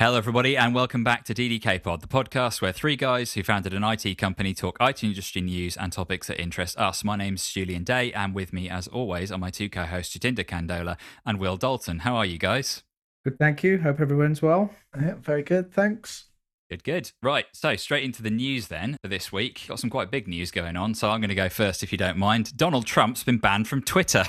Hello, everybody, and welcome back to DDK Pod, the podcast where three guys who founded an IT company talk IT industry news and topics that interest us. My name's Julian Day, and with me, as always, are my two co hosts, Jatinder Kandola and Will Dalton. How are you guys? Good, thank you. Hope everyone's well. Yeah, very good, thanks. Good, good. Right, so straight into the news then for this week. Got some quite big news going on, so I'm going to go first if you don't mind. Donald Trump's been banned from Twitter,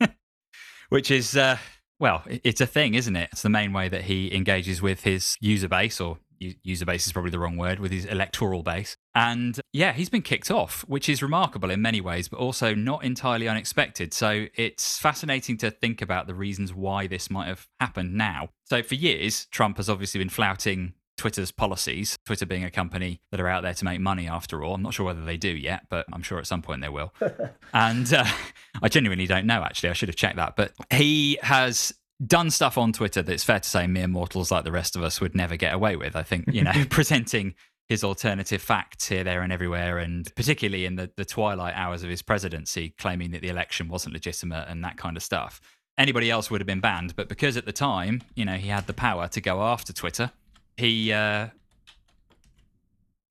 which is. Uh, well, it's a thing, isn't it? It's the main way that he engages with his user base, or user base is probably the wrong word, with his electoral base. And yeah, he's been kicked off, which is remarkable in many ways, but also not entirely unexpected. So it's fascinating to think about the reasons why this might have happened now. So for years, Trump has obviously been flouting Twitter's policies, Twitter being a company that are out there to make money after all. I'm not sure whether they do yet, but I'm sure at some point they will. and uh, I genuinely don't know, actually. I should have checked that. But he has done stuff on Twitter that's fair to say mere mortals like the rest of us would never get away with. I think, you know, presenting his alternative facts here, there, and everywhere, and particularly in the, the twilight hours of his presidency, claiming that the election wasn't legitimate and that kind of stuff. Anybody else would have been banned, but because at the time, you know, he had the power to go after Twitter, he uh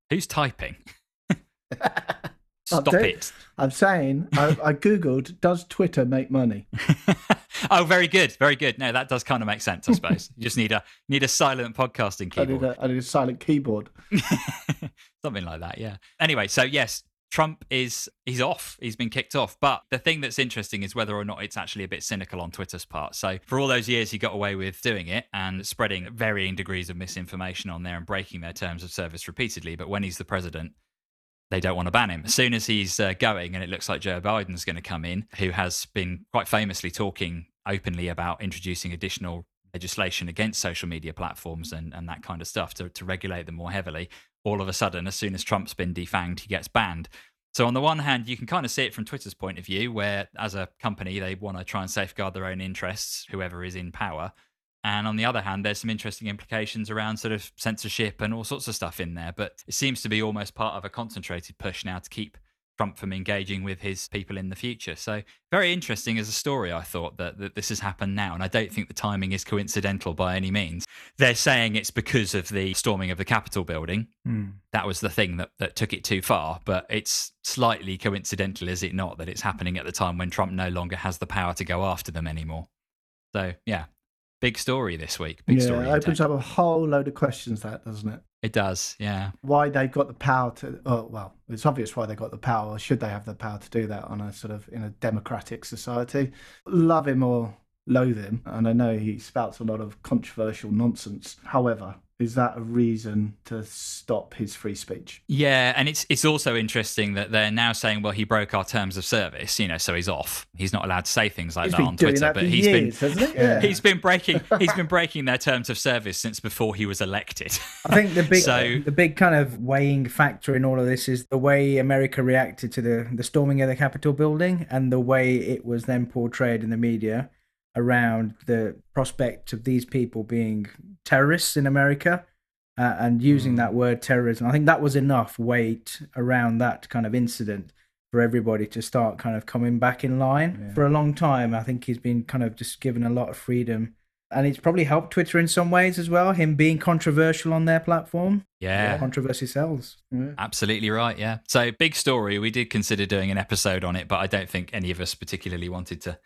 who's typing? Stop it. i'm saying I, I, googled does twitter make money? Oh very good very good. No that does kind of make sense i suppose. You just need a need a silent podcasting keyboard i need a, I need a silent keyboard. Something like that yeah. Anyway so yes Trump is he's off. He's been kicked off. But the thing that's interesting is whether or not it's actually a bit cynical on Twitter's part. So for all those years he got away with doing it and spreading varying degrees of misinformation on there and breaking their terms of service repeatedly. But when he's the president, they don't want to ban him. As soon as he's uh, going, and it looks like Joe Biden's going to come in, who has been quite famously talking openly about introducing additional legislation against social media platforms and, and that kind of stuff to, to regulate them more heavily all of a sudden, as soon as Trump's been defanged, he gets banned. So on the one hand, you can kind of see it from Twitter's point of view, where as a company they want to try and safeguard their own interests, whoever is in power. And on the other hand, there's some interesting implications around sort of censorship and all sorts of stuff in there. But it seems to be almost part of a concentrated push now to keep Trump from engaging with his people in the future. So very interesting as a story. I thought that, that this has happened now, and I don't think the timing is coincidental by any means. They're saying it's because of the storming of the Capitol building. Mm. That was the thing that, that took it too far, but it's slightly coincidental, is it not, that it's happening at the time when Trump no longer has the power to go after them anymore. So yeah, big story this week. Big yeah, story. It opens up a whole load of questions, that doesn't it? It does, yeah. Why they've got the power to? Oh, well, it's obvious why they got the power. Should they have the power to do that on a sort of in a democratic society? Love him or loathe him, and I know he spouts a lot of controversial nonsense. However, is that a reason to stop his free speech? Yeah, and it's it's also interesting that they're now saying, well, he broke our terms of service, you know, so he's off. He's not allowed to say things like he's that on Twitter. That but he's years, been he? yeah. he's been breaking he's been breaking their terms of service since before he was elected. I think the big so, the big kind of weighing factor in all of this is the way America reacted to the the storming of the Capitol building and the way it was then portrayed in the media around the prospect of these people being terrorists in America uh, and using mm. that word terrorism. I think that was enough weight around that kind of incident for everybody to start kind of coming back in line. Yeah. For a long time, I think he's been kind of just given a lot of freedom. And it's probably helped Twitter in some ways as well, him being controversial on their platform. Yeah. Controversy sells. Yeah. Absolutely right. Yeah. So, big story. We did consider doing an episode on it, but I don't think any of us particularly wanted to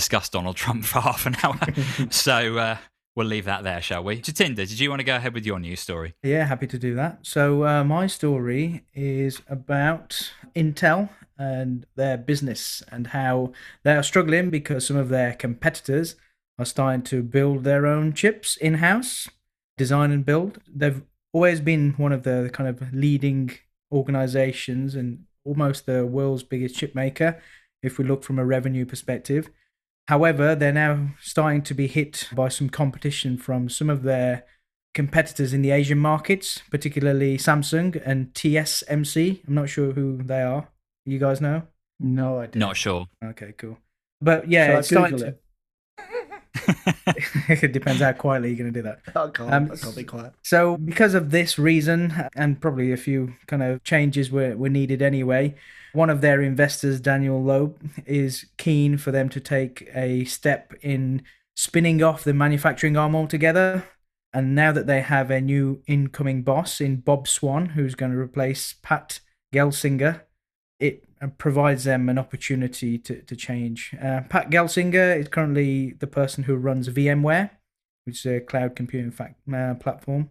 discuss Donald Trump for half an hour. so uh, we'll leave that there, shall we? Jatinder, did you want to go ahead with your news story? Yeah, happy to do that. So uh, my story is about Intel and their business and how they are struggling because some of their competitors are starting to build their own chips in house, design and build. They've always been one of the kind of leading organizations and almost the world's biggest chip maker if we look from a revenue perspective. However, they're now starting to be hit by some competition from some of their competitors in the Asian markets, particularly Samsung and TSMC. I'm not sure who they are. You guys know? No idea. Not sure. Okay, cool. But yeah, Shall it's starting to. it depends how quietly you're going to do that. I can't, um, I can't be quiet. So, because of this reason, and probably a few kind of changes were, were needed anyway, one of their investors, Daniel Loeb, is keen for them to take a step in spinning off the manufacturing arm altogether. And now that they have a new incoming boss in Bob Swan, who's going to replace Pat Gelsinger, it provides them an opportunity to, to change. Uh, Pat Gelsinger is currently the person who runs VMware, which is a cloud computing uh, platform.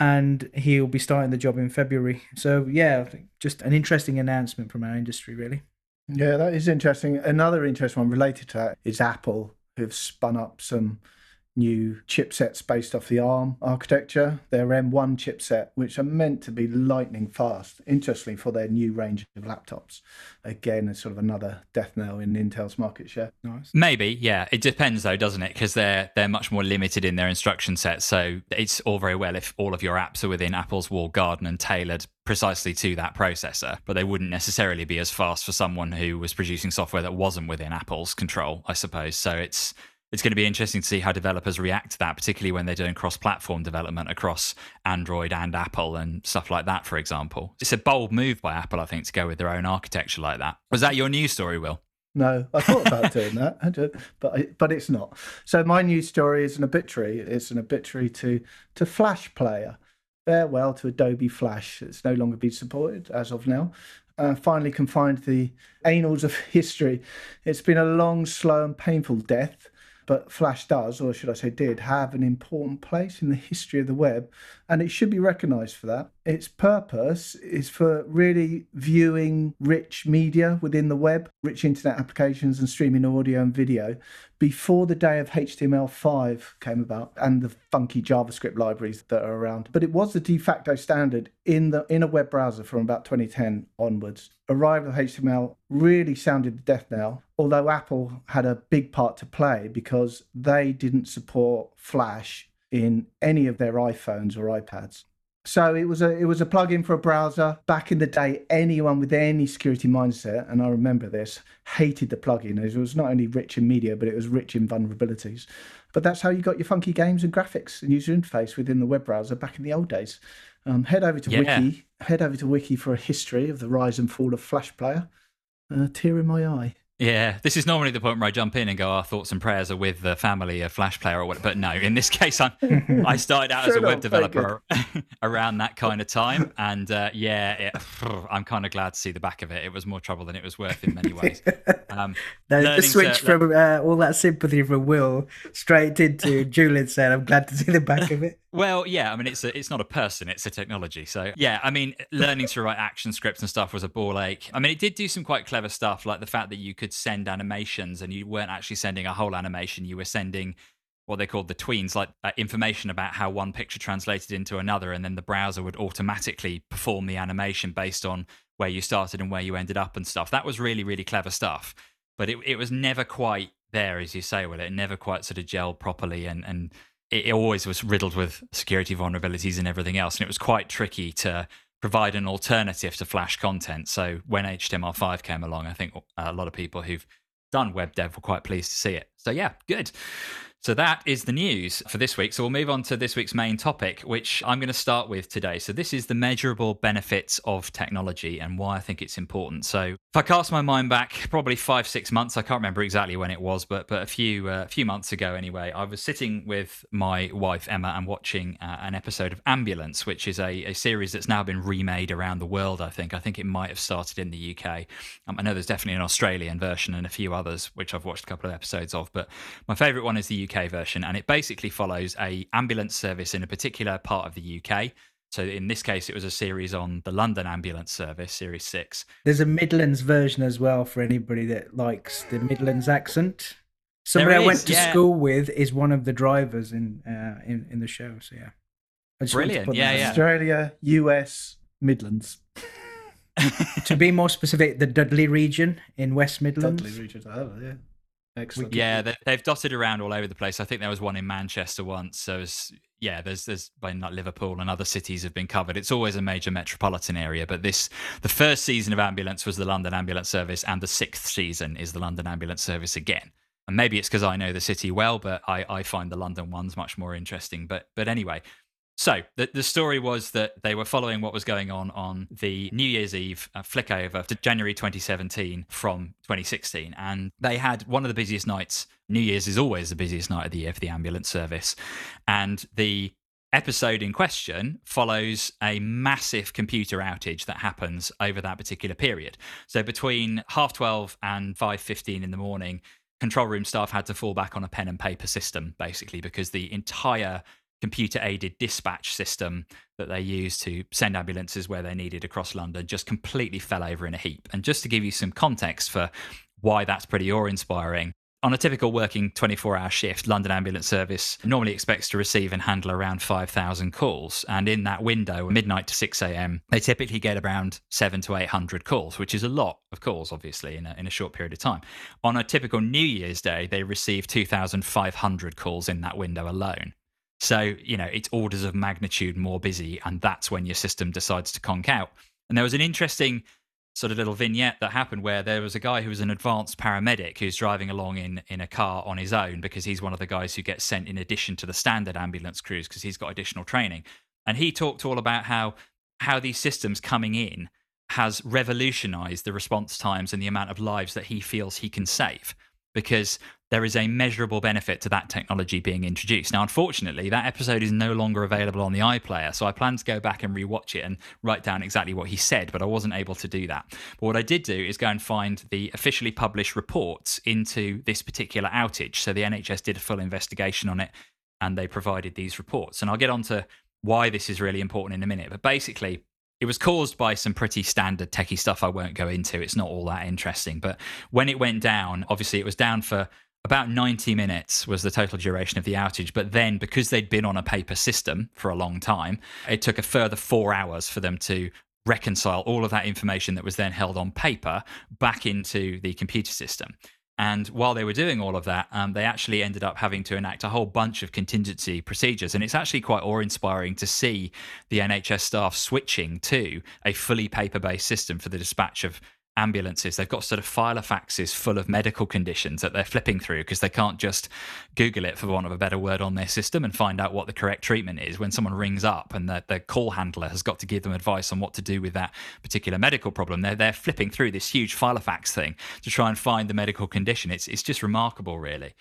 And he'll be starting the job in February. So, yeah, just an interesting announcement from our industry, really. Yeah, that is interesting. Another interesting one related to that is Apple, who've spun up some new chipsets based off the ARM architecture, their M1 chipset, which are meant to be lightning fast, interestingly, for their new range of laptops. Again, it's sort of another death knell in Intel's market share. Nice. Maybe, yeah. It depends though, doesn't it? Because they're they're much more limited in their instruction set. So it's all very well if all of your apps are within Apple's walled garden and tailored precisely to that processor, but they wouldn't necessarily be as fast for someone who was producing software that wasn't within Apple's control, I suppose. So it's it's going to be interesting to see how developers react to that, particularly when they're doing cross-platform development across Android and Apple and stuff like that. For example, it's a bold move by Apple, I think, to go with their own architecture like that. Was that your news story, Will? No, I thought about doing that, but but it's not. So my news story is an obituary. It's an obituary to to Flash Player. Farewell to Adobe Flash. It's no longer being supported as of now. Uh, finally confined the annals of history. It's been a long, slow, and painful death but Flash does, or should I say did, have an important place in the history of the web, and it should be recognised for that. Its purpose is for really viewing rich media within the web, rich internet applications and streaming audio and video before the day of HTML5 came about and the funky JavaScript libraries that are around. But it was the de facto standard in the in a web browser from about 2010 onwards. Arrival of HTML really sounded the death knell, although Apple had a big part to play because they didn't support Flash in any of their iPhones or iPads. So it was a it was a plugin for a browser. Back in the day, anyone with any security mindset, and I remember this, hated the plugin. As it was not only rich in media, but it was rich in vulnerabilities. But that's how you got your funky games and graphics and user interface within the web browser back in the old days. Um, head over to Yeah. Wiki. Head over to Wiki for a history of the rise and fall of Flash Player. Uh, tear in my eye. Yeah, this is normally the point where I jump in and go, "Our thoughts and prayers are with the family of Flash Player," or what. But no, in this case, I'm I started out as a web developer around that kind of time, and uh, yeah, it, I'm kind of glad to see the back of it. It was more trouble than it was worth in many ways. Um, the to- switch from uh, all that sympathy from Will straight into Julian said, I'm glad to see the back of it. Well, yeah, I mean, it's a, it's not a person, it's a technology. So, yeah, I mean, learning to write action scripts and stuff was a ball ache. I mean, it did do some quite clever stuff, like the fact that you could send animations and you weren't actually sending a whole animation, you were sending what they called the tweens, like uh, information about how one picture translated into another, and then the browser would automatically perform the animation based on where you started and where you ended up and stuff. That was really, really clever stuff. But it, it was never quite there, as you say, Will. It never quite sort of gelled properly and, and it, it always was riddled with security vulnerabilities and everything else. And it was quite tricky to provide an alternative to Flash content. So when HTML5 came along, I think uh, a lot of people who've done web dev were quite pleased to see it. So yeah, good. So that is the news for this week. So we'll move on to this week's main topic, which I'm going to start with today. So this is the measurable benefits of technology and why I think it's important. So if I cast my mind back, probably five, six months, I can't remember exactly when it was, but but a few uh, few months ago anyway, I was sitting with my wife Emma and watching uh, an episode of Ambulance, which is a, a series that's now been remade around the world. I think I think it might have started in the UK. Um, I know there's definitely an Australian version and a few others which I've watched a couple of episodes of, but my favourite one is the UK version, and it basically follows a ambulance service in a particular part of the UK. So in this case, it was a series on the London ambulance service, Series Six. There's a Midlands version as well for anybody that likes the Midlands accent. Somebody There I went to yeah. school with is one of the drivers in uh, in, in the show. So yeah, I just Brilliant. Yeah, yeah. Australia, US, Midlands. To be more specific, the Dudley region in West Midlands. Dudley region. Oh, yeah. Excellent. Yeah, they, they've dotted around all over the place. I think there was one in Manchester once. So yeah, there's there's been like Liverpool and other cities have been covered. It's always a major metropolitan area, but this the first season of Ambulance was the London Ambulance Service, and the sixth season is the London Ambulance Service again. And maybe it's because I know the city well, but I, I find the London ones much more interesting. But but anyway, so the, the story was that they were following what was going on on the New Year's Eve uh, flick over to January 2017 from 2016. And they had one of the busiest nights. New Year's is always the busiest night of the year for the ambulance service. And the episode in question follows a massive computer outage that happens over that particular period. So between half 12 and 5:15 in the morning, control room staff had to fall back on a pen and paper system basically because the entire computer aided dispatch system that they use to send ambulances where they're needed across London just completely fell over in a heap. And just to give you some context for why that's pretty awe inspiring, on a typical working 24 hour shift, London Ambulance Service normally expects to receive and handle around 5,000 calls. And in that window, midnight to 6 a.m., they typically get around seven to 800 calls, which is a lot of calls, obviously, in a, in a short period of time. On a typical New Year's Day, they receive 2,500 calls in that window alone. So, you know, it's orders of magnitude more busy. And that's when your system decides to conk out. And there was an interesting sort of little vignette that happened where there was a guy who was an advanced paramedic who's driving along in in a car on his own because he's one of the guys who gets sent in addition to the standard ambulance crews because he's got additional training and he talked all about how how these systems coming in has revolutionized the response times and the amount of lives that he feels he can save because there is a measurable benefit to that technology being introduced. Now, unfortunately, that episode is no longer available on the iPlayer, so I plan to go back and rewatch it and write down exactly what he said, but I wasn't able to do that. But what I did do is go and find the officially published reports into this particular outage. So the NHS did a full investigation on it and they provided these reports. And I'll get on to why this is really important in a minute. But basically, it was caused by some pretty standard techie stuff I won't go into. It's not all that interesting. But when it went down, obviously it was down for about 90 minutes was the total duration of the outage. But then, because they'd been on a paper system for a long time, it took a further four hours for them to reconcile all of that information that was then held on paper back into the computer system. And while they were doing all of that, um, they actually ended up having to enact a whole bunch of contingency procedures. And it's actually quite awe inspiring to see the NHS staff switching to a fully paper based system for the dispatch of ambulances. They've got sort of filofaxes full of medical conditions that they're flipping through because they can't just Google it, for want of a better word, on their system and find out what the correct treatment is. When someone rings up and the, the call handler has got to give them advice on what to do with that particular medical problem, they're, they're flipping through this huge filofax thing to try and find the medical condition. It's, it's just remarkable, really.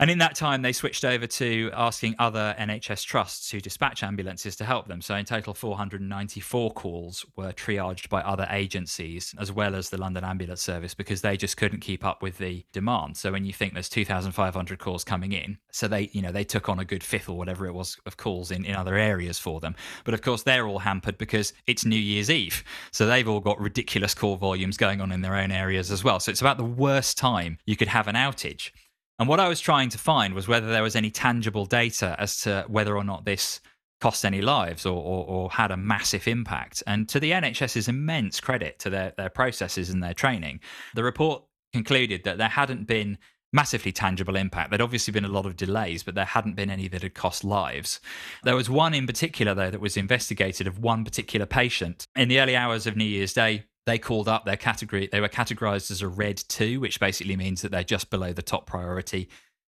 And in that time, they switched over to asking other NHS trusts who dispatch ambulances to help them. So, in total, 494 calls were triaged by other agencies, as well as the London Ambulance Service, because they just couldn't keep up with the demand. So, when you think there's 2,500 calls coming in, so they, you know, they took on a good fifth or whatever it was of calls in, in other areas for them. But of course, they're all hampered because it's New Year's Eve. So, they've all got ridiculous call volumes going on in their own areas as well. So, it's about the worst time you could have an outage. And what I was trying to find was whether there was any tangible data as to whether or not this cost any lives or, or, or, had a massive impact. And to the NHS's immense credit to their, their processes and their training, the report concluded that there hadn't been massively tangible impact. There'd obviously been a lot of delays, but there hadn't been any that had cost lives. There was one in particular, though, that was investigated of one particular patient. In the early hours of New Year's Day, they called up their category. They were categorized as a red two, which basically means that they're just below the top priority.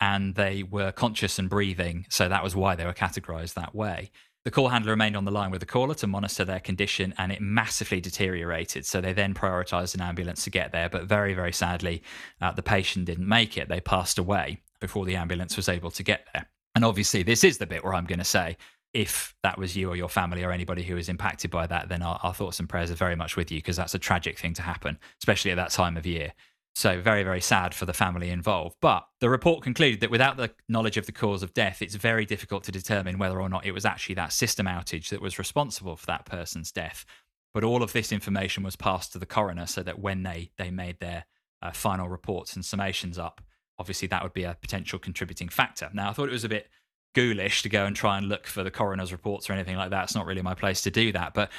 And they were conscious and breathing. So that was why they were categorized that way. The call handler remained on the line with the caller to monitor their condition, and it massively deteriorated. So they then prioritized an ambulance to get there. But very, very sadly, uh, the patient didn't make it. They passed away before the ambulance was able to get there. And obviously, this is the bit where I'm going to say if that was you or your family or anybody who was impacted by that, then our, our thoughts and prayers are very much with you because that's a tragic thing to happen, especially at that time of year. So, very, very sad for the family involved. But the report concluded that without the knowledge of the cause of death, it's very difficult to determine whether or not it was actually that system outage that was responsible for that person's death. But all of this information was passed to the coroner so that when they, they made their uh, final reports and summations up, obviously that would be a potential contributing factor. Now, I thought it was a bit ghoulish to go and try and look for the coroner's reports or anything like that. It's not really my place to do that. But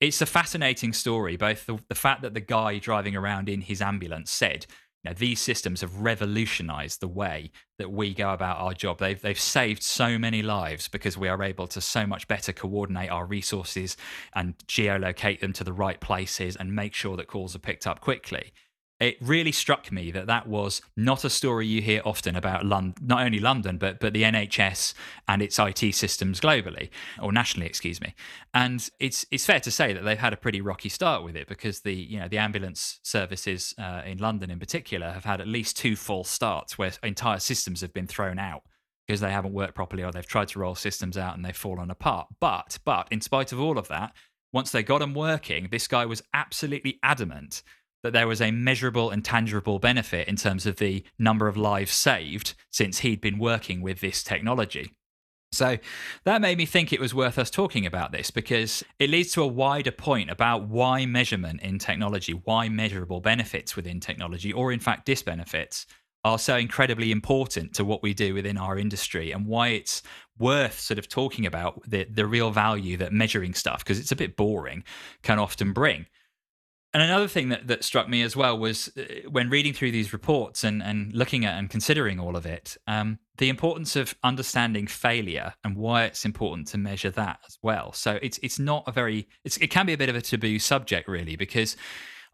it's a fascinating story. Both the, the fact that the guy driving around in his ambulance said, know, these systems have revolutionized the way that we go about our job. They've, they've saved so many lives because we are able to so much better coordinate our resources and geolocate them to the right places and make sure that calls are picked up quickly it really struck me that that was not a story you hear often about London, not only London, but but the NHS and its IT systems globally or nationally, excuse me. And it's it's fair to say that they've had a pretty rocky start with it because the you know the ambulance services uh, in London in particular have had at least two false starts where entire systems have been thrown out because they haven't worked properly or they've tried to roll systems out and they've fallen apart. But but in spite of all of that, once they got them working, this guy was absolutely adamant that there was a measurable and tangible benefit in terms of the number of lives saved since he'd been working with this technology. So that made me think it was worth us talking about this because it leads to a wider point about why measurement in technology, why measurable benefits within technology, or in fact disbenefits, are so incredibly important to what we do within our industry and why it's worth sort of talking about the, the real value that measuring stuff, because it's a bit boring, can often bring. And another thing that, that struck me as well was uh, when reading through these reports and, and looking at and considering all of it, um, the importance of understanding failure and why it's important to measure that as well. So it's it's not a very it can be a bit of a taboo subject really because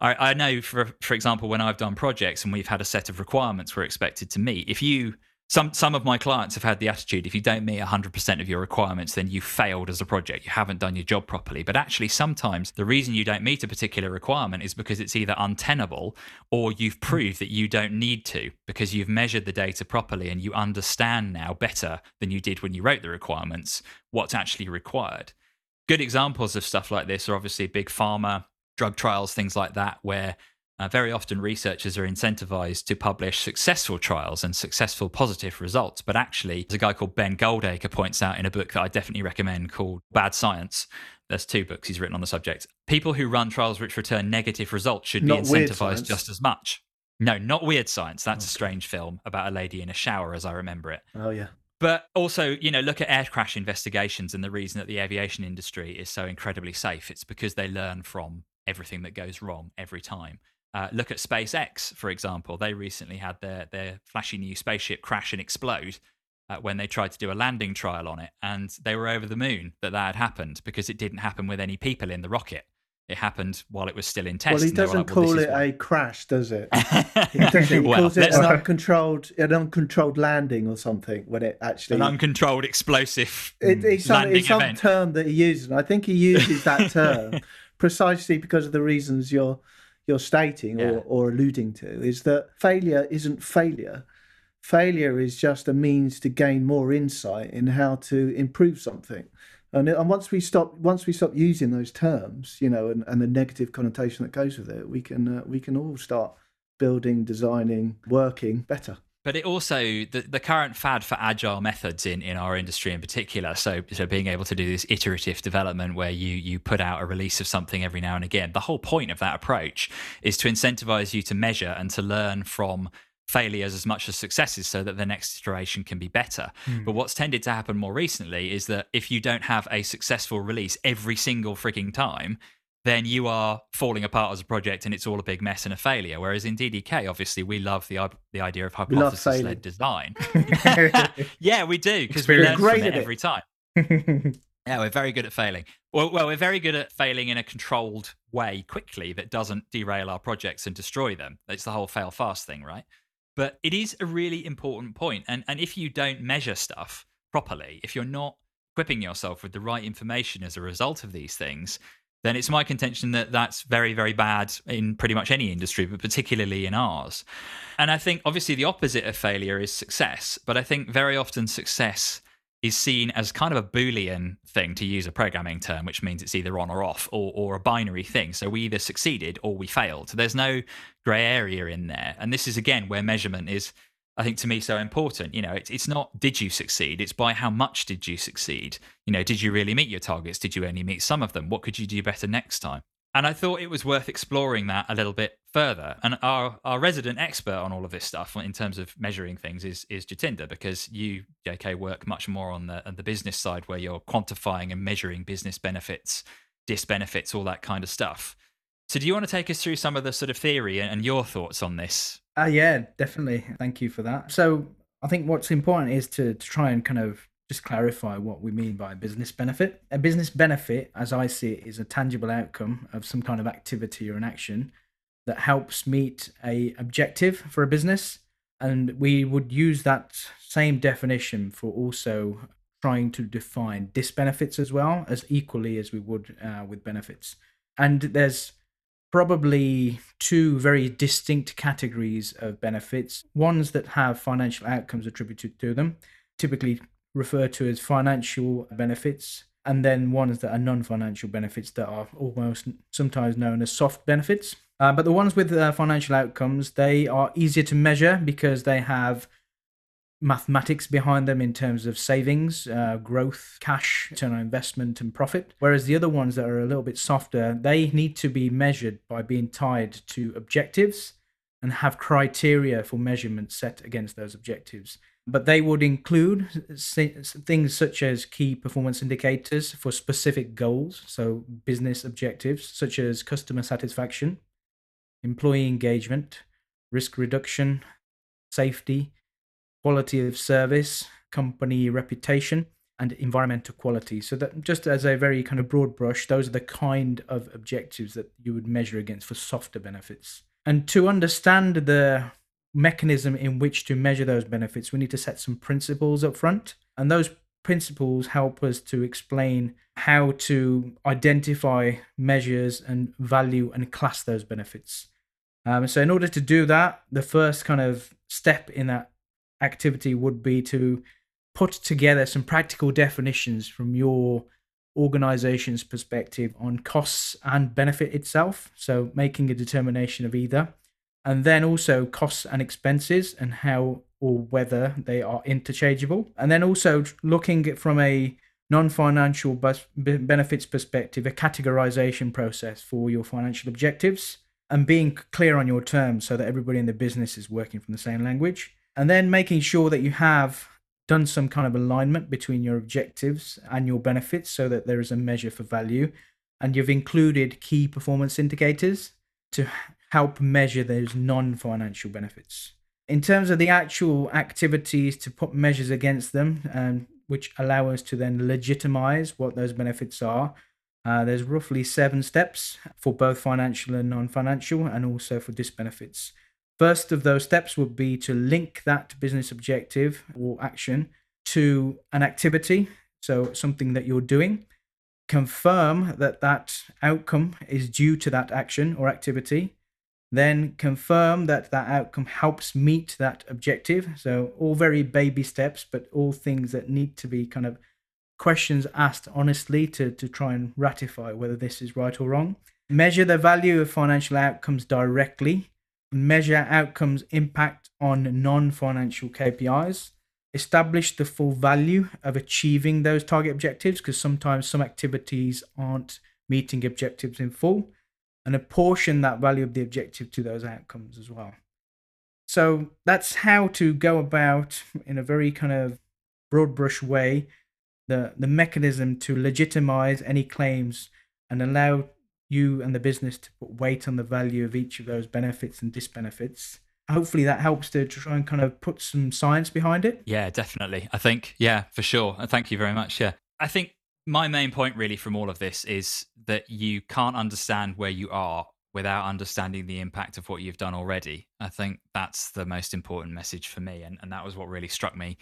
I, I know for for example when I've done projects and we've had a set of requirements we're expected to meet, if you some some of my clients have had the attitude if you don't meet 100% of your requirements then you failed as a project. You haven't done your job properly. But actually sometimes the reason you don't meet a particular requirement is because it's either untenable or you've hmm. proved that you don't need to because you've measured the data properly and you understand now better than you did when you wrote the requirements what's actually required. Good examples of stuff like this are obviously big pharma drug trials things like that where uh, very often, researchers are incentivized to publish successful trials and successful positive results. But actually, there's a guy called Ben Goldacre points out in a book that I definitely recommend called Bad Science. There's two books he's written on the subject. People who run trials which return negative results should be incentivized just as much. No, not weird science. That's okay. a strange film about a lady in a shower, as I remember it. Oh, yeah. But also, you know, look at air crash investigations and the reason that the aviation industry is so incredibly safe. It's because they learn from everything that goes wrong every time. Uh, look at SpaceX, for example. They recently had their their flashy new spaceship crash and explode uh, when they tried to do a landing trial on it, and they were over the moon that that had happened because it didn't happen with any people in the rocket. It happened while it was still in test. Well, he doesn't like, well, call it a crash, does it? he, he well, calls it an uncontrolled, an uncontrolled landing or something when it actually an uncontrolled explosive it, it's landing some, it's some term that he uses, and I think he uses that term precisely because of the reasons you're you're stating yeah. or, or alluding to is that failure isn't failure. Failure is just a means to gain more insight in how to improve something. And, and once we stop once we stop using those terms, you know, and, and the negative connotation that goes with it, we can uh, we can all start building, designing, working better but it also the, the current fad for agile methods in, in our industry in particular so so being able to do this iterative development where you you put out a release of something every now and again the whole point of that approach is to incentivize you to measure and to learn from failures as much as successes so that the next iteration can be better. Mm. But what's tended to happen more recently is that if you don't have a successful release every single freaking time, then you are falling apart as a project and it's all a big mess and a failure. Whereas in DDK, obviously, we love the the idea of hypothesis led design. yeah, we do because we learn from it every time. yeah, we're very good at failing. Well, well, we're very good at failing in a controlled way quickly that doesn't derail our projects and destroy them. It's the whole fail fast thing, right? But it is a really important point. And and if you don't measure stuff properly, if you're not equipping yourself with the right information as a result of these things, then it's my contention that that's very, very bad in pretty much any industry, but particularly in ours. And I think obviously the opposite of failure is success, but I think very often success is seen as kind of a Boolean thing, to use a programming term, which means it's either on or off or, or a binary thing. So we either succeeded or we failed. There's no grey area in there. And this is, again, where measurement is I think to me so important. You know, it's it's not did you succeed, it's by how much did you succeed. You know, did you really meet your targets? Did you only meet some of them? What could you do better next time? And I thought it was worth exploring that a little bit further. And our, our resident expert on all of this stuff in terms of measuring things is is Jatinder, because you, JK, work much more on the on the business side where you're quantifying and measuring business benefits, disbenefits, all that kind of stuff. So do you want to take us through some of the sort of theory and your thoughts on this? Uh, yeah, definitely. Thank you for that. So I think what's important is to, to try and kind of just clarify what we mean by business benefit. A business benefit, as I see it, is a tangible outcome of some kind of activity or an action that helps meet a objective for a business. And we would use that same definition for also trying to define disbenefits as well as equally as we would uh, with benefits. And there's probably two very distinct categories of benefits ones that have financial outcomes attributed to them typically referred to as financial benefits, and then ones that are non financial benefits that are almost sometimes known as soft benefits. Uh, but the ones with uh, financial outcomes, they are easier to measure because they have mathematics behind them in terms of savings, uh, growth, cash, return on investment, and profit. Whereas the other ones that are a little bit softer, they need to be measured by being tied to objectives and have criteria for measurement set against those objectives. But they would include things such as key performance indicators for specific goals, so business objectives such as customer satisfaction, employee engagement, risk reduction, safety, quality of service, company reputation, and environmental quality. So that just as a very kind of broad brush, those are the kind of objectives that you would measure against for softer benefits. And to understand the mechanism in which to measure those benefits, we need to set some principles up front. And those principles help us to explain how to identify measures and value and class those benefits. Um, so, in order to do that, the first kind of step in that activity would be to put together some practical definitions from your organization's perspective on costs and benefit itself. So, making a determination of either. And then also costs and expenses and how or whether they are interchangeable. And then also looking from a non financial benefits perspective, a categorization process for your financial objectives and being clear on your terms so that everybody in the business is working from the same language and then making sure that you have done some kind of alignment between your objectives and your benefits so that there is a measure for value. And you've included key performance indicators to help measure those non-financial benefits. In terms of the actual activities to put measures against them um, which allow us to then legitimize what those benefits are uh, there's roughly seven steps for both financial and non-financial and also for disbenefits First of those steps would be to link that business objective or action to an activity, so something that you're doing. Confirm that that outcome is due to that action or activity. Then confirm that that outcome helps meet that objective. So, all very baby steps, but all things that need to be kind of questions asked honestly to, to try and ratify whether this is right or wrong. Measure the value of financial outcomes directly measure outcomes impact on non financial KPIs, establish the full value of achieving those target objectives because sometimes some activities aren't meeting objectives in full, and apportion that value of the objective to those outcomes as well. So that's how to go about in a very kind of broad brush way the, the mechanism to legitimize any claims and allow you and the business to put weight on the value of each of those benefits and disbenefits. Hopefully that helps to, try and kind of put some science behind it. Yeah, definitely. I think, yeah, for sure. Thank you very much. Yeah. I think my main point really from all of this is that you can't understand where you are without understanding the impact of what you've done already. I think that's the most important message for me. And, and that was what really struck me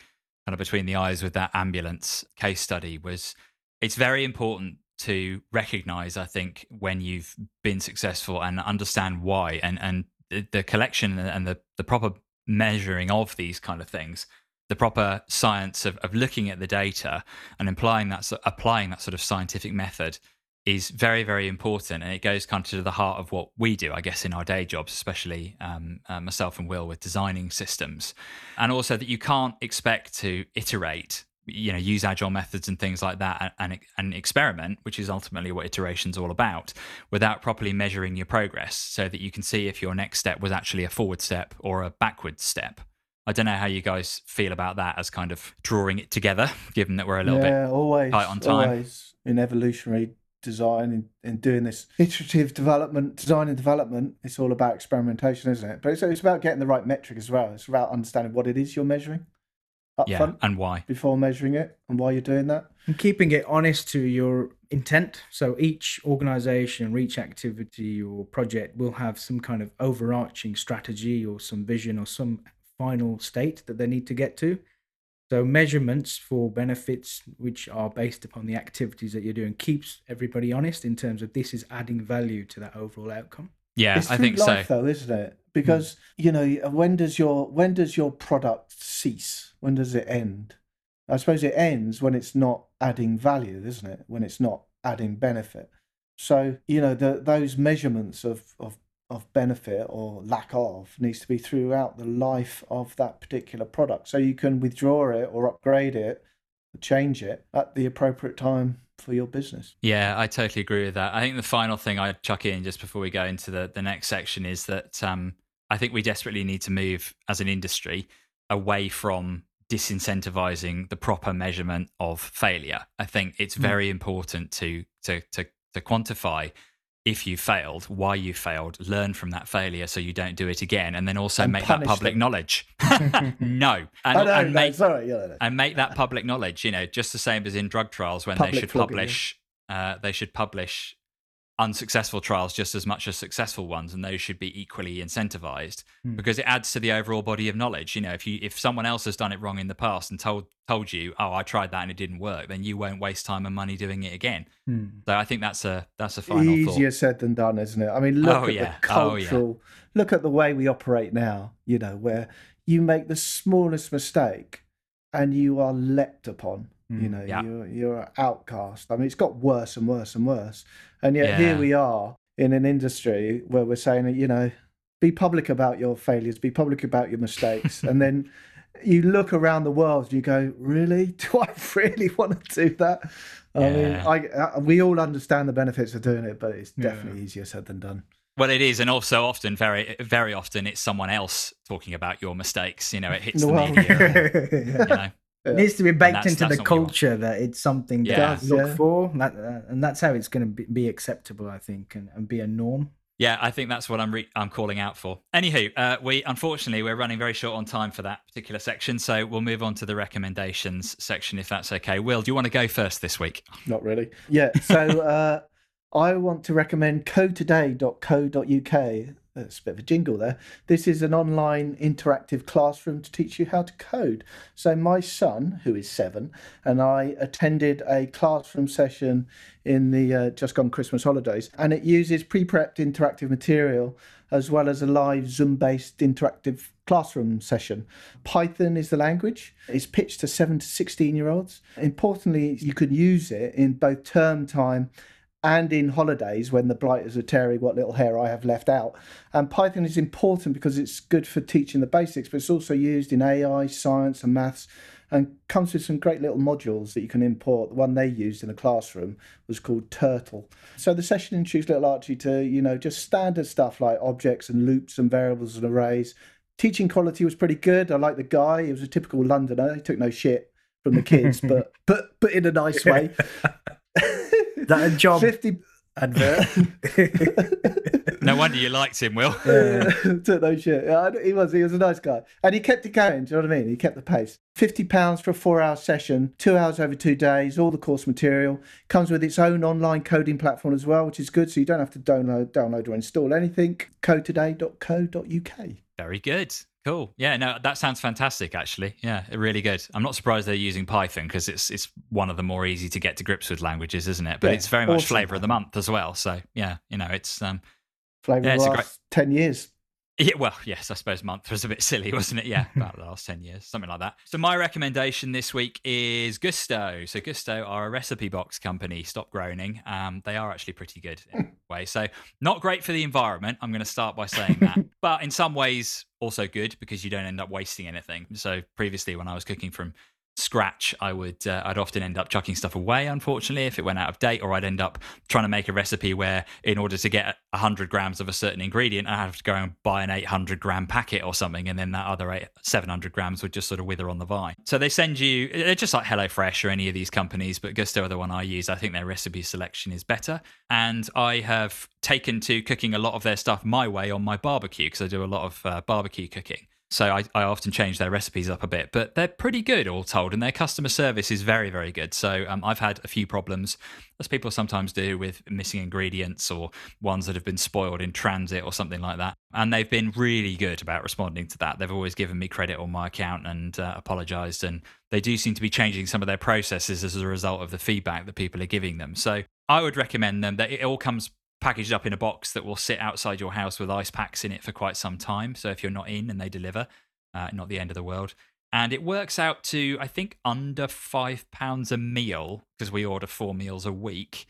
kind of between the eyes with that ambulance case study was it's very important to recognize i think when you've been successful and understand why and and the, collection and the, the proper measuring of these kind of things the proper science of, of looking at the data and applying that applying that sort of scientific method is very very important. And it goes kind of to the heart of what we do i guess in our day jobs especially um, uh, myself and will with designing systems. And also that you can't expect to iterate you know use agile methods and things like that and, and experiment which is ultimately what iteration's all about without properly measuring your progress so that you can see if your next step was actually a forward step or a backward step. I don't know how you guys feel about that as kind of drawing it together given that we're a little yeah, bit always, tight on time. always in evolutionary design and in doing this iterative development design and development it's all about experimentation isn't it? But it's, it's about getting the right metric as well. It's about understanding what it is you're measuring up yeah, front and why before measuring it and why you're doing that. And keeping it honest to your intent. So each organization, each activity or project will have some kind of overarching strategy or some vision or some final state that they need to get to. So measurements for benefits which are based upon the activities that you're doing keeps everybody honest in terms of this is adding value to that overall outcome. Yeah, it's I think life, so. Though, isn't it? Because mm. you know, when does your when does your product cease? When does it end? I suppose it ends when it's not adding value, isn't it? When it's not adding benefit. So you know the, those measurements of, of of benefit or lack of needs to be throughout the life of that particular product. So you can withdraw it or upgrade it, or change it at the appropriate time for your business. Yeah, I totally agree with that. I think the final thing I'd chuck in just before we go into the, the next section is that um, I think we desperately need to move as an industry away from disincentivizing the proper measurement of failure. I think it's hmm. very mm. important to to to to quantify if you failed, why you failed, learn from that failure so you don't do it again, and then also and make that public them. knowledge. no, and, know, and no, make yeah, and make that public knowledge. You know, just the same as in drug trials when public they should publish. Uh, they should publish unsuccessful trials just as much as successful ones and those should be equally incentivized hmm. because it adds to the overall body of knowledge you know if you if someone else has done it wrong in the past and told told you oh i tried that and it didn't work then you won't waste time and money doing it again hmm. so i think that's a that's a final easier thought. said than done isn't it i mean look oh, at yeah. the cultural oh, yeah. look at the way we operate now you know where you make the smallest mistake and you are leapt upon Mm, you know, yeah. you're you're an outcast. I mean, it's got worse and worse and worse, and yet yeah. here we are in an industry where we're saying that you know, be public about your failures, be public about your mistakes, and then you look around the world and you go, really? Do I really want to do that? I mean, I, I, we all understand the benefits of doing it, but it's definitely easier said than done. Well, it is, and also often, very, very often, it's someone else talking about your mistakes. You know, it hits the well, media. you know. It needs to be baked into the culture that it's something that yeah. look yeah. for, that, uh, and that's how it's going to be, be, acceptable, I think, and, and, be a norm. Yeah, I think that's what I'm re- I'm calling out for. Anywho, uh, we unfortunately we're running very short on time for that particular section, so we'll move on to the recommendations section if that's okay. Will, do you want to go first this week? Not really. Yeah. So uh, I want to recommend codetoday.co.uk that's a bit of a jingle there. This is an online interactive classroom to teach you how to code. So, my son, who is seven, and I attended a classroom session in the uh, just gone Christmas holidays, and it uses pre prepped interactive material as well as a live Zoom based interactive classroom session. Python is the language. It's pitched to 7 to 16 year olds. Importantly, you can use it in both term time and in holidays when the blighters are tearing what little hair I have left out. And Python is important because it's good for teaching the basics, but it's also used in AI, science, and maths, and comes with some great little modules that you can import. The one they used in the classroom was called Turtle. So the session introduced little Archie to, you know, just standard stuff like objects and loops and variables and arrays. Teaching quality was pretty good. I like the guy. He was a typical Londoner. He took no shit from the kids, but but but in a nice way. that a job 50 advert. no wonder you liked him, Will. Yeah. Took no shit. Yeah, he was. He was a nice guy, and he kept it going. Do you know what I mean? He kept the pace. Fifty pounds for a four-hour session, two hours over two days. All the course material comes with its own online coding platform as well, which is good. So you don't have to download, download or install anything. Codetoday.co.uk. Very good. Cool. Yeah, no, that sounds fantastic. Actually, yeah, really good. I'm not surprised they're using Python because it's it's one of the more easy to get to grips with languages, isn't it? But yeah, it's very much awesome. flavor of the month as well. So yeah, you know, it's um, flavor yeah, of the last great... ten years. Yeah, well, yes, I suppose month was a bit silly, wasn't it? Yeah, about the last 10 years, something like that. So, my recommendation this week is Gousto. So, Gousto are a recipe box company. Stop groaning. Um, they are actually pretty good in a way. So, not great for the environment. I'm going to start by saying that. but in some ways, also good because you don't end up wasting anything. So, previously, when I was cooking from scratch, I would uh, I'd often end up chucking stuff away, unfortunately, if it went out of date, or I'd end up trying to make a recipe where, in order to get 100 grams of a certain ingredient, I have to go and buy an 800 gram packet or something, and then that other eight, 700 grams would just sort of wither on the vine. So they send you, they're just like HelloFresh or any of these companies, but Gousto are the one I use. I think their recipe selection is better, and I have taken to cooking a lot of their stuff my way on my barbecue because I do a lot of uh, barbecue cooking. So I, I often change their recipes up a bit, but they're pretty good all told, and their customer service is very, very good. So um, I've had a few problems, as people sometimes do, with missing ingredients or ones that have been spoiled in transit or something like that. And they've been really good about responding to that. They've always given me credit on my account and uh, apologized. And they do seem to be changing some of their processes as a result of the feedback that people are giving them. So I would recommend them that it all comes packaged up in a box that will sit outside your house with ice packs in it for quite some time. So if you're not in and they deliver, uh, not the end of the world. and it works out to I think under five pounds a meal because we order four meals a week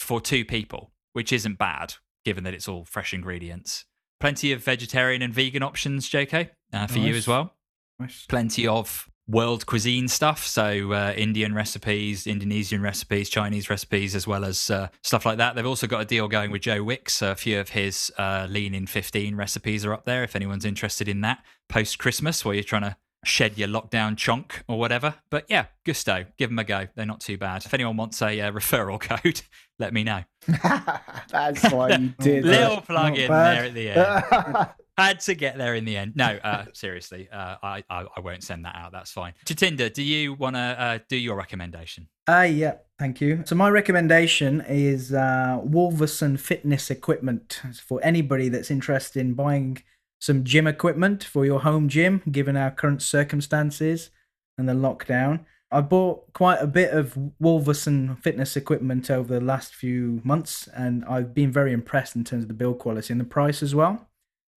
for two people, which isn't bad given that it's all fresh ingredients. Plenty of vegetarian and vegan options, JK, uh, for you as well. Nice. Plenty of world cuisine stuff, so uh, Indian recipes, Indonesian recipes, Chinese recipes, as well as uh, stuff like that. They've also got a deal going with Joe Wicks. A few of his uh, Lean in 15 recipes are up there if anyone's interested in that post Christmas, while you're trying to shed your lockdown chunk or whatever. But yeah, Gousto, give them a go. They're not too bad. If anyone wants a uh, referral code, let me know. That's why you did Little plug not in bad. there at the end. Had to get there in the end. No, uh, seriously, uh, I, I I won't send that out. That's fine. Jatinder, do you want to uh, do your recommendation? Ah, yeah, thank you. So my recommendation is uh, Wolverson Fitness Equipment for anybody that's interested in buying some gym equipment for your home gym, given our current circumstances and the lockdown. I bought quite a bit of Wolverson fitness equipment over the last few months, and I've been very impressed in terms of the build quality and the price as well.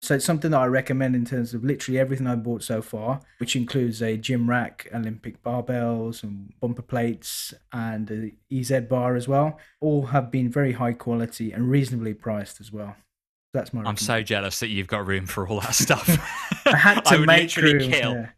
So it's something that I recommend in terms of literally everything I've bought so far, which includes a gym rack, Olympic barbells, and bumper plates, and a EZ bar as well. All have been very high quality and reasonably priced as well. That's my. I'm so jealous that you've got room for all that stuff. I had to would make literally room. kill. yeah.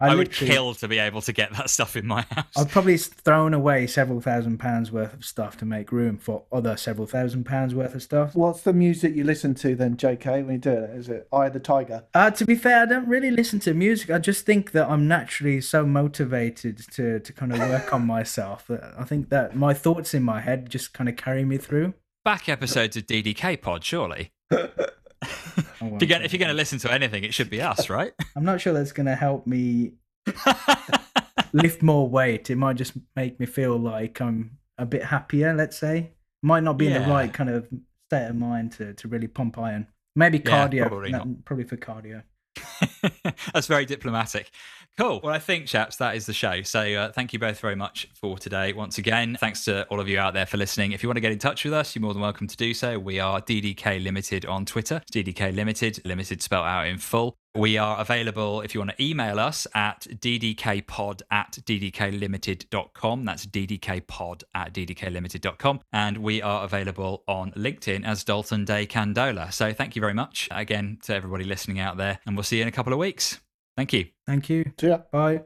I, would kill to be able to get that stuff in my house. I've probably thrown away several thousand pounds worth of stuff to make room for other several thousand pounds worth of stuff. What's the music you listen to then, JK, when you do it? Is it Eye of the Tiger? Uh, to be fair, I don't really listen to music. I just think that I'm naturally so motivated to to kind of work on myself that I think that my thoughts in my head just kind of carry me through. Back episodes of DDK Pod, surely. Oh, well, If you're, gonna, if you're going to listen to anything, it should be us, right? I'm not sure that's going to help me lift more weight. It might just make me feel like I'm a bit happier. Let's say might not be in the right kind of state of mind to to really pump iron. Maybe Yeah, cardio. probably not. Probably for cardio. That's very diplomatic. Cool. Well, I think, chaps, that is the show. So uh, thank you both very much for today. Once again, thanks to all of you out there for listening. If you want to get in touch with us, you're more than welcome to do so. We are DDK Limited on Twitter. DDK Limited, limited spelled out in full. We are available if you want to email us at ddkpod at ddklimited.com. That's ddkpod at ddklimited.com. And we are available on LinkedIn as Dalton Day Candola. So thank you very much again to everybody listening out there. And we'll see you in a couple of weeks. Thank you. Thank you. See ya. Bye.